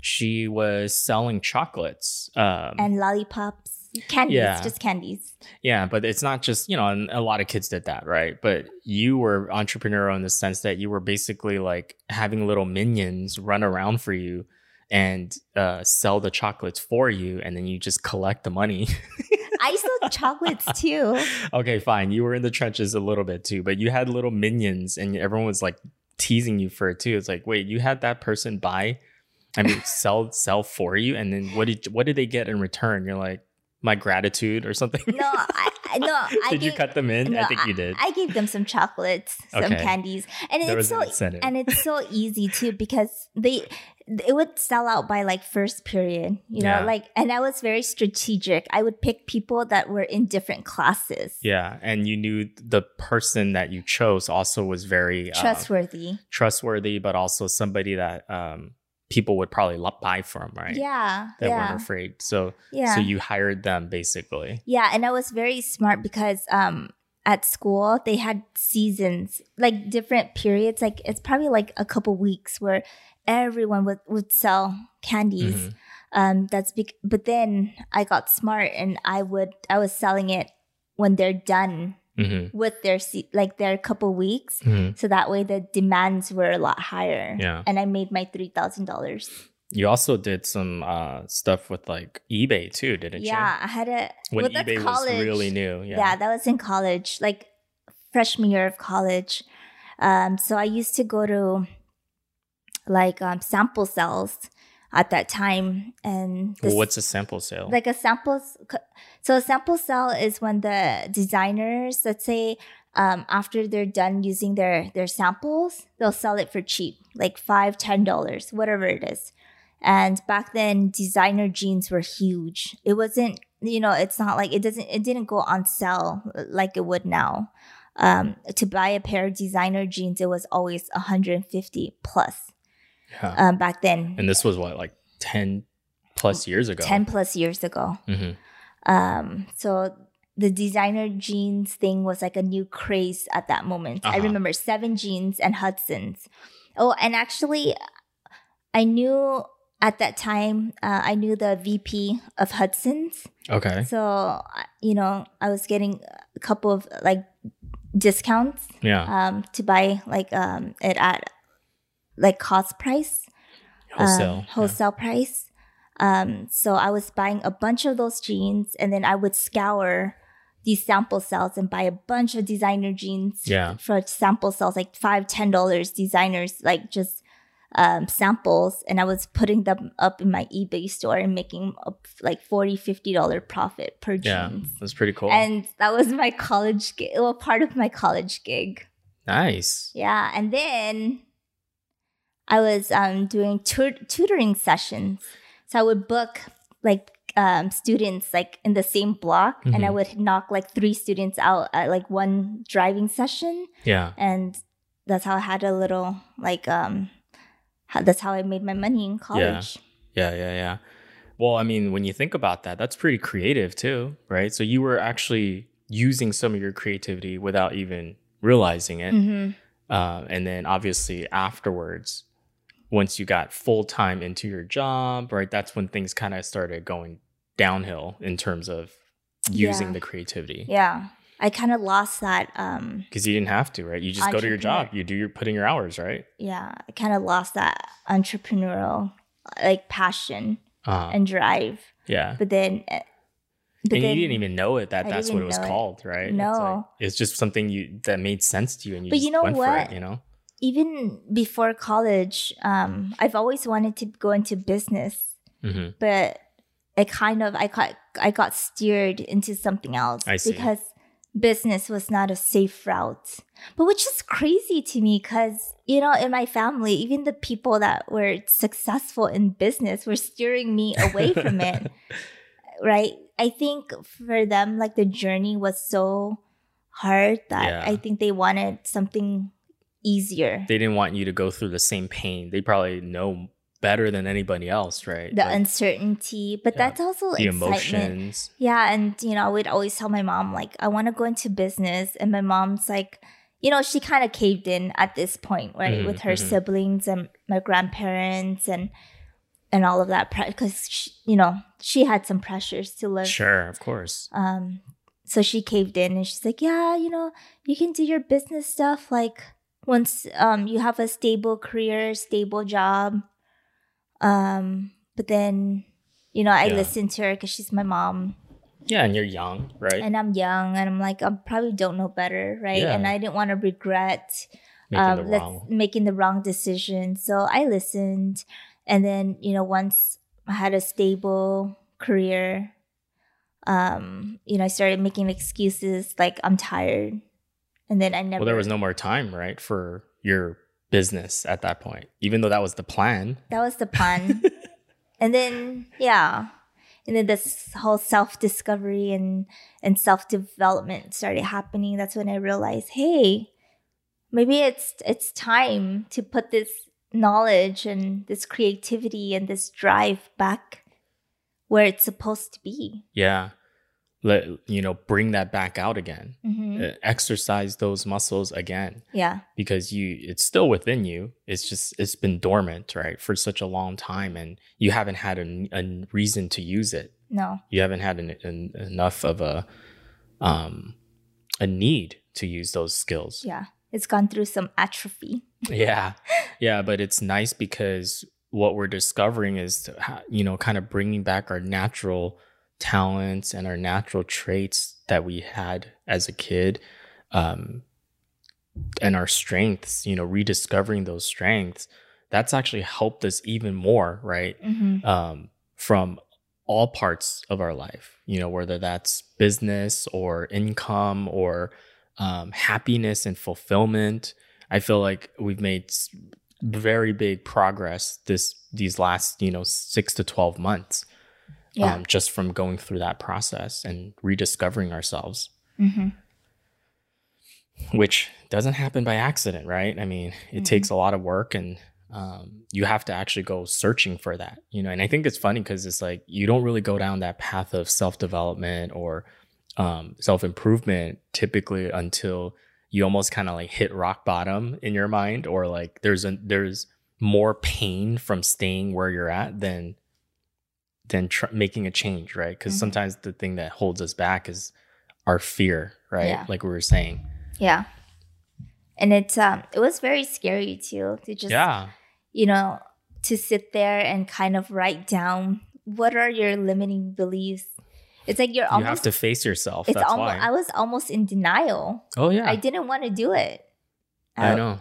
She was selling chocolates. Um,
And lollipops, candies,
Yeah.
just candies.
yeah, but it's not just, you know, and a lot of kids did that, right? But you were entrepreneurial in the sense that you were basically like having little minions run around for you and uh, sell the chocolates for you, and then you just collect the money.
I sold chocolates too.
okay, fine. You were in the trenches a little bit too, but you had little minions and everyone was like teasing you for it too. It's like, wait, you had that person buy, I mean, sell sell for you, and then what did what did they get in return? You're like, my gratitude or something.
No, I, I no. I
did you cut them in? I think you did.
I gave them some chocolates, some
Okay.
candies, and
there
it's so
an
and it's so easy too because they it would sell out by like first period, you know,
Yeah.
like and I was very strategic. I would pick people that were in different classes,
yeah, and you knew the person that you chose also was very uh,
trustworthy.
trustworthy, but also somebody that um, people would probably buy from, right?
Yeah,
That
yeah,
weren't afraid. So
yeah.
so you hired them basically.
Yeah, and I was very smart because um at school they had seasons, like different periods. Like it's probably like a couple weeks where everyone would would sell candies.
Mhm.
Um that's bec- but then I got smart and I would I was selling it when they're done
Mhm.
with their se- like their couple weeks.
Mhm.
So that way the demands were a lot higher.
Yeah.
And I made my $3,000.
You also did some uh, stuff with like eBay too, didn't you?
Yeah, I had a
When
well,
eBay was really new. Yeah.
Yeah. that was in college, like freshman year of college. Um, so I used to go to like um, sample cells at that time, and
Well, what's a sample sale?
like a sample. So a sample cell is when the designers, let's say, um, after they're done using their their samples, they'll sell it for cheap, like five, ten dollars, whatever it is. And back then, designer jeans were huge. It wasn't, you know, it's not like it doesn't, it didn't go on sale like it would now. Um, to buy a pair of designer jeans, it was always 150 plus
yeah.
um, back then.
and this was what like 10, plus years ago.
10 plus years ago.
Mhm.
Um, so the designer jeans thing was like a new craze at that moment. I
Uh-huh.
remember Seven Jeans and Hudson's. Oh, and actually, I knew at that time, uh, I knew the VP of Hudson's.
Okay.
So, you know, I was getting a couple of like discounts
Yeah.
um, to buy like um, it at like cost price um,
Wholesale. yeah.
price. Um, so I was buying a bunch of those jeans, and then I would scour these sample sales and buy a bunch of designer jeans
Yeah.
for sample sales, like five, ten dollars designers, like just um, samples, and I was putting them up in my eBay store and making up like 40 50 dollar profit per
Yeah.
jeans.
That's pretty cool.
And that was my college gig, well, part of my college gig.
nice.
Yeah, and then I was um, doing tu- tutoring sessions. So I would book like um, students like in the same block, and I
Mhm.
would knock like three students out at like one driving session,
Yeah.
and that's how I had a little like um, how, that's how I made my money in college.
Yeah, yeah, yeah. Well, I mean, when you think about that, that's pretty creative too, right? So you were actually using some of your creativity without even realizing it.
hmm
Uh, and then obviously afterwards, once you got full time into your job, right? That's when things kind of started going downhill in terms of using
Yeah.
the creativity.
Yeah, I kind of lost that. Um,
Because you didn't have to, right? You just go to your job, you do your putting your hours, right?
yeah, I kind of lost that entrepreneurial like passion
Uh,
and drive.
yeah.
But then, uh, but
and
then,
you didn't even know it that
I
that's what it was
it.
called, right? It's, like-
No.
it's just something you that made sense to you, and you
But
just
you know
went for
what?
it. You know,
even before college, um, I've always wanted to go into business,
hmm
but I kind of I got I got steered into something else because business was not a safe route. But which is crazy to me because you know in my family, even the people that were successful in business were steering me away from it. right? I think for them, like the journey was so hard that
Yeah.
I think they wanted something easier.
they didn't want you to go through the same pain. They probably know better than anybody else, right?
the
Like,
uncertainty, but
Yeah.
that's also
the
excitement.
emotions.
Yeah, and you know, I would always tell my mom like I want to go into business, and my mom's like, you know, she kind of caved in at this point, right,
Mhm,
with her
mhm.
siblings and my grandparents and and all of that, because you know she had some pressures to live.
Sure, of course.
Um, so she caved in, and she's like, yeah, you know, you can do your business stuff like once um you have a stable career, stable job. Um, but then, you know, I
Yeah.
listened to her because she's my mom
Yeah, and you're young, right?
and I'm young and I'm like, I probably don't know better, right?
Yeah.
And I didn't want to regret
Making
um,
the
let's-
wrong.
making the wrong decision. So I listened. And then, you know, once I had a stable career, um, you know, I started making excuses like I'm tired. And then I never
Well, there was no more time, right, for your business at that point, even though that was the plan.
that was the plan. and then yeah. And then this whole self discovery and and self development started happening. That's when I realized, hey, maybe it's it's time to put this knowledge and this creativity and this drive back where it's supposed to be.
Yeah. Let you know, bring that back out again.
hmm
Uh, exercise those muscles again
Yeah,
because you it's still within you. It's just it's been dormant, right, for such a long time and you haven't had a, a reason to use it.
no,
You haven't had an, an, enough of a um a need to use those skills.
yeah. It's gone through some atrophy.
yeah yeah but it's nice because what we're discovering is you know kind of bringing back our natural talents and our natural traits that we had as a kid um and our strengths you know rediscovering those strengths that's actually helped us even more right?
Hmm
um, from all parts of our life, you know, whether that's business or income or um, happiness and fulfillment. I feel like we've made very big progress this these last you know six to twelve months,
Yeah.
um, just from going through that process and rediscovering ourselves,
hmm
which doesn't happen by accident, right? I mean, it
Mhm.
takes a lot of work and um, you have to actually go searching for that, you know. And I think it's funny because it's like you don't really go down that path of self development or um, self improvement typically until you almost kind of like hit rock bottom in your mind, or like there's a there's more pain from staying where you're at than than tr- making a change, right? Because
Mhm.
sometimes the thing that holds us back is our fear, right?
Yeah.
Like we were saying.
Yeah. And it's um it was very scary too to just
yeah.
you know to sit there and kind of write down what are your limiting beliefs. It's like you're almost You
have to face yourself.
it's
That's
almost
why.
I was almost in denial.
oh yeah.
I didn't want to do it.
I
Uh,
know.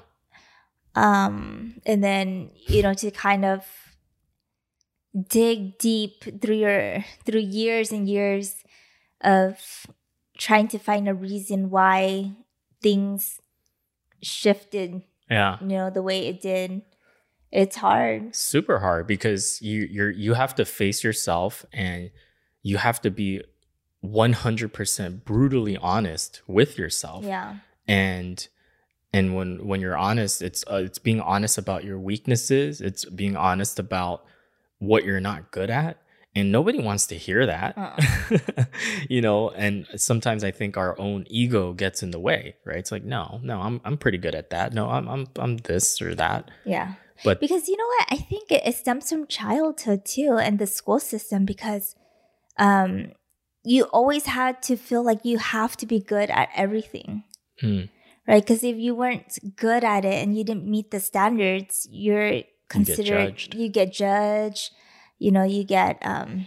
um and then you know to kind of dig deep through your through years and years of trying to find a reason why things shifted
Yeah.
you know the way it did. It's hard.
Super hard because you you're you have to face yourself and you have to be 100% brutally honest with yourself.
Yeah.
And and when when you're honest it's uh, it's being honest about your weaknesses. It's being honest about what you're not good at and nobody wants to hear that.
Uh-uh.
you know and sometimes i think our own ego gets in the way right? It's like no no i'm i'm pretty good at that. No i'm i'm i'm this or that.
Yeah.
But-
because you know what? I think it, it stems from childhood too and the school system because um you always had to feel like you have to be good at everything.
Hmm.
right? Because if you weren't good at it and you didn't meet the standards you're considered
judged.
you get judged you know you get um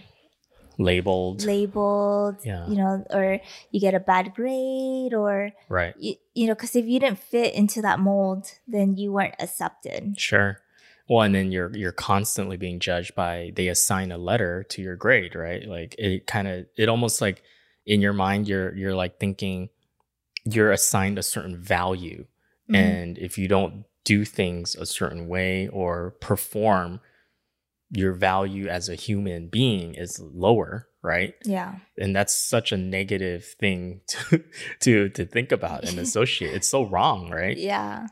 labeled
labeled
Yeah.
you know or you get a bad grade or
right
you, you know because if you didn't fit into that mold then you weren't accepted
Sure. Well, and then you're you're constantly being judged by they assign a letter to your grade, right? Like it kind of it almost like in your mind you're you're like thinking you're assigned a certain value
Mhm.
and if you don't do things a certain way or perform your value as a human being is lower, right?
yeah
And that's such a negative thing to to to think about and associate. It's so wrong, right?
Yeah.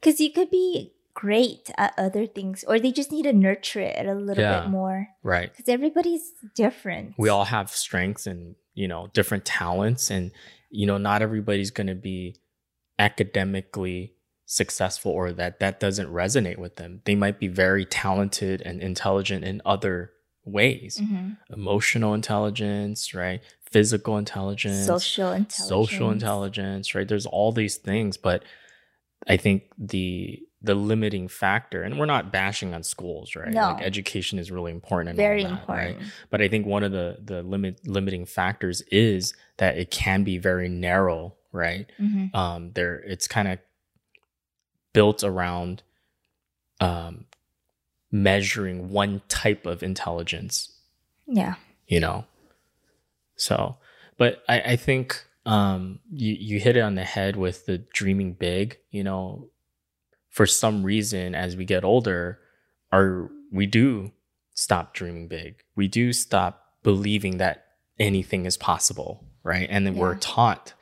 Because you could be great at other things, or they just need to nurture it a little
Yeah.
bit more.
Right.
Because everybody's different.
we all have strengths and you know different talents and you know not everybody's going to be academically successful or that that doesn't resonate with them they might be very talented and intelligent in other ways
Mhm.
emotional intelligence right physical intelligence
social intelligence.
social intelligence right there's all these things but i think the the limiting factor and we're not bashing on schools right
No.
like education is really important and
Very
all that, right?
important.
but I think one of the the limit limiting factors is that it can be very narrow, right?
Mhm.
Um, there it's kind of built around um, measuring one type of intelligence,
Yeah.
you know. So, but I, I think um, you you hit it on the head with the dreaming big. You know, for some reason, as we get older, our we do stop dreaming big. We do stop believing that anything is possible, right? And then we're
Yeah.
taught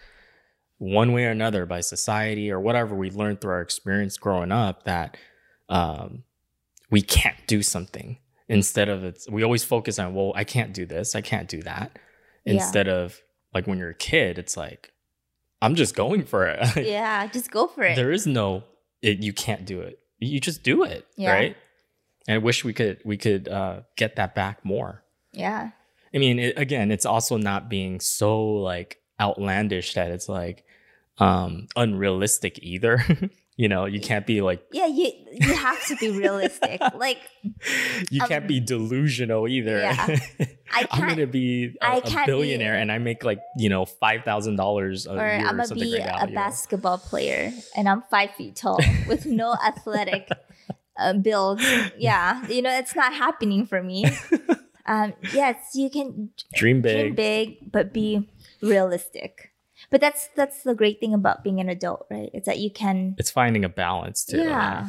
one way or another by society or whatever we learned through our experience growing up that um, we can't do something instead of it's we always focus on well i can't do this i can't do that
Yeah.
instead of like when you're a kid it's like i'm just going for it
Yeah. Just go for it.
there is no it, you can't do it you just do it
Yeah.
right and i wish we could we could uh, get that back more
yeah.
i mean it, again it's also not being so like outlandish that it's like um unrealistic either you know you can't be like
Yeah. You you have to be realistic. like
you
Um,
can't be delusional either
yeah. I
i'm
can't.
gonna be a, a
can't be-
billionaire and i make like you know five thousand dollars a
or
year
I'm gonna be
like that
a
you know?
basketball player and I'm five feet tall with no athletic uh, build. Yeah, you know it's not happening for me. Um, yes, you can
dream big
dream big, but be realistic. But that's that's the great thing about being an adult, right? It's that you can.
it's finding a balance too
Yeah,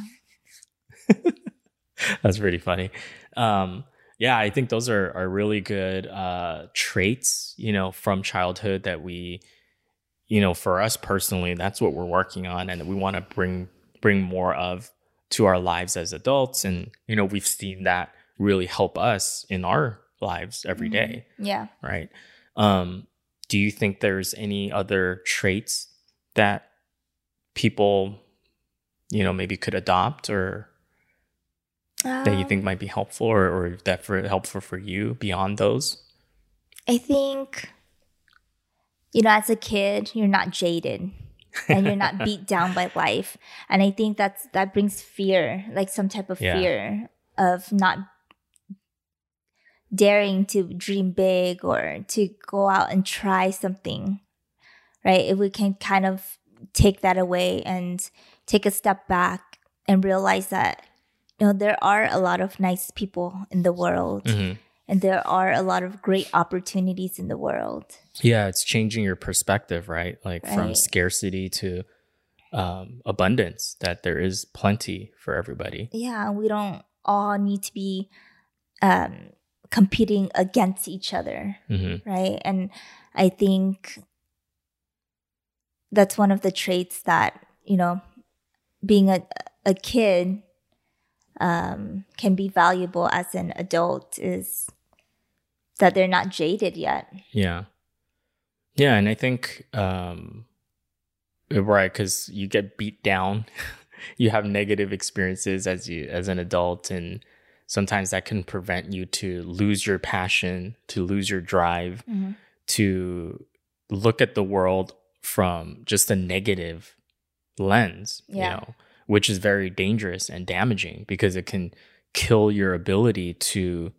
That's pretty funny. Um, yeah, I think those are are really good uh, traits, you know, from childhood that we, you know, for us personally, that's what we're working on, and we want to bring bring more of to our lives as adults and you know we've seen that really help us in our lives every
Mhm.
day
Yeah.
right um do you think there's any other traits that people you know maybe could adopt or that you
Um,
think might be helpful or, or that for helpful for you beyond those
I think, you know, as a kid, you're not jaded and you're not beat down by life. And I think that's that brings fear, like some type of
Yeah.
fear of not daring to dream big or to go out and try something. Right? If we can kind of take that away and take a step back and realize that you know there are a lot of nice people in the world
Mhm.
and there are a lot of great opportunities in the world.
yeah it's changing your perspective right like from scarcity to um, abundance that there is plenty for everybody
Yeah, we don't all need to be um, competing against each other,
hmm
right? And I think that's one of the traits that you know, being a a kid um, can be valuable as an adult is that they're not jaded yet.
Yeah. Yeah. And I think, um, right, because you get beat down, you have negative experiences as you, as an adult. And sometimes that can prevent you to lose your passion, to lose your drive, to look at the world from just a negative lens,
Yeah.
you know, which is very dangerous and damaging because it can kill your ability to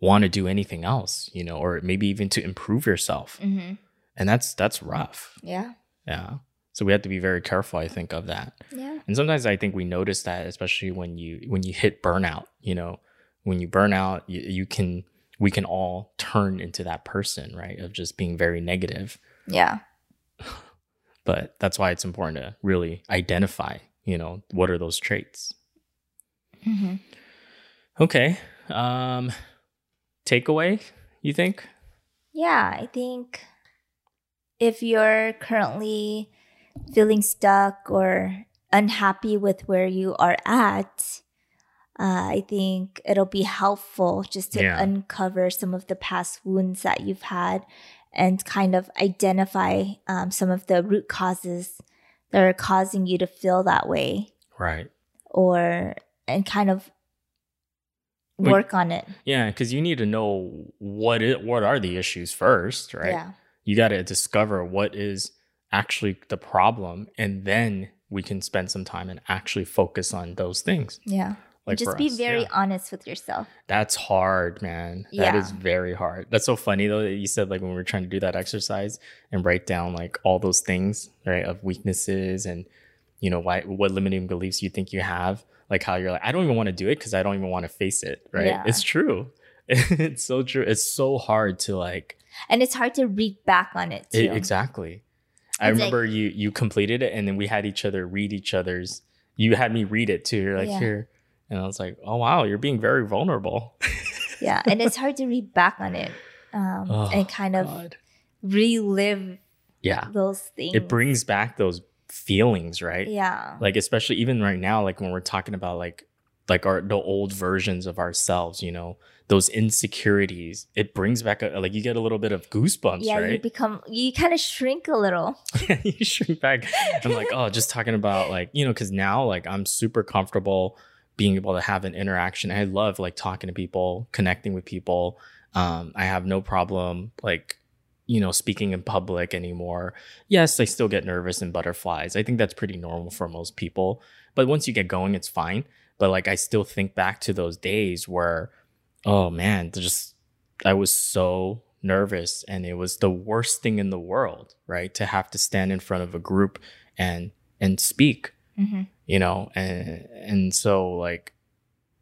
want to do anything else, you know, or maybe even to improve yourself.
Mm-hmm.
And that's that's rough.
Yeah,
Yeah. So we have to be very careful, I think, of that.
yeah,
And sometimes I think we notice that, especially when you when you hit burnout. You know, when you burn out, you, you can we can all turn into that person, right? Of just being very negative.
yeah.
But that's why it's important to really identify. You know, what are those traits?
Mm-hmm.
Okay. Um, takeaway. You think?
Yeah, I think if you're currently feeling stuck or unhappy with where you are at, uh, I think it'll be helpful just to
Yeah.
uncover some of the past wounds that you've had and kind of identify um, some of the root causes that are causing you to feel that way
Right.
or and kind of work on it.
Yeah, because you need to know what it what are the issues first, right?
Yeah.
you got to discover what is actually the problem and then we can spend some time and actually focus on those things
Yeah.
Like
just be
us,
very
yeah.
honest with yourself.
that's hard man That is
Yeah.
very hard that's so funny though that you said like when we were trying to do that exercise and write down like all those things right of weaknesses and you know why what limiting beliefs you think you have like how you're like i don't even want to do it because i don't even want to face it right
Yeah.
it's true it's so true it's so hard to like
And it's hard to read back on it too.
I- exactly. I
It's like-
remember you you completed it and then we had each other read each other's. You had me read it too. You're like
Yeah.
here, and I was like, oh wow, you're being very vulnerable.
yeah, and it's hard to read back on it um,
Oh,
and kind of
God.
relive
Yeah,
those things.
it brings back those feelings, right?
yeah,
Like especially even right now, like when we're talking about like like our the old versions of ourselves, you know, those insecurities. It brings back a, like you get a little bit of goosebumps,
yeah. You become you kind of shrink a little.
you shrink back. I'm like, oh, just talking about like, you know, because now like I'm super comfortable being able to have an interaction. I love like talking to people, connecting with people. Um, I have no problem like, you know, speaking in public anymore. Yes, I still get nervous and butterflies. I think that's pretty normal for most people. But once you get going, it's fine. But like I still think back to those days where, oh man, just I was so nervous and it was the worst thing in the world, right? To have to stand in front of a group and and speak,
Mhm.
you know, and and so like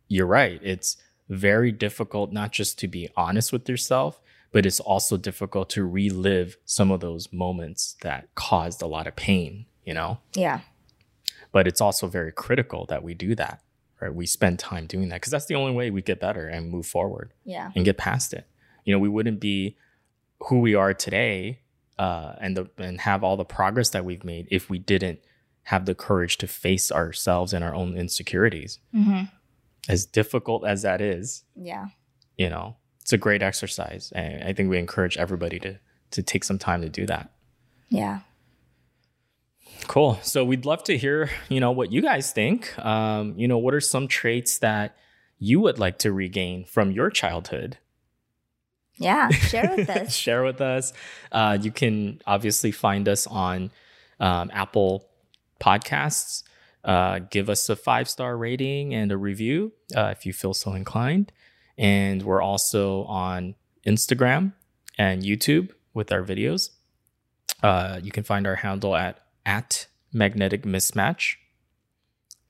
you're right. It's very difficult not just to be honest with yourself, but it's also difficult to relive some of those moments that caused a lot of pain, you know?
Yeah,
But it's also very critical that we do that, right? We spend time doing that because that's the only way we get better and move forward
yeah,
and get past it. You know, we wouldn't be who we are today uh, and the and have all the progress that we've made if we didn't have the courage to face ourselves and our own insecurities.
Mm-hmm.
As difficult as that is,
Yeah.
you know, it's a great exercise. And I think we encourage everybody to to take some time to do that.
Yeah.
Cool. So we'd love to hear, you know, what you guys think. Um, you know, what are some traits that you would like to regain from your childhood?
Yeah. Share with us.
Share with us. Uh, you can obviously find us on um, Apple Podcasts. Uh, give us a five star rating and a review uh, if you feel so inclined. And we're also on Instagram and YouTube with our videos. Uh, you can find our handle at at magnetic mismatch.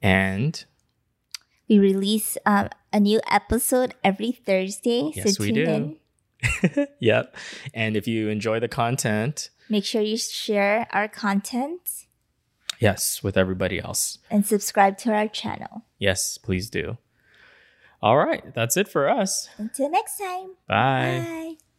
And
we release um, a new episode every Thursday.
Yes,
so
we do.
in.
yep. And if you enjoy the content,
Make sure you share our content
yes, with everybody else.
and subscribe to our channel.
Yes, please do. All right, that's it for us.
Until next time.
Bye.
Bye.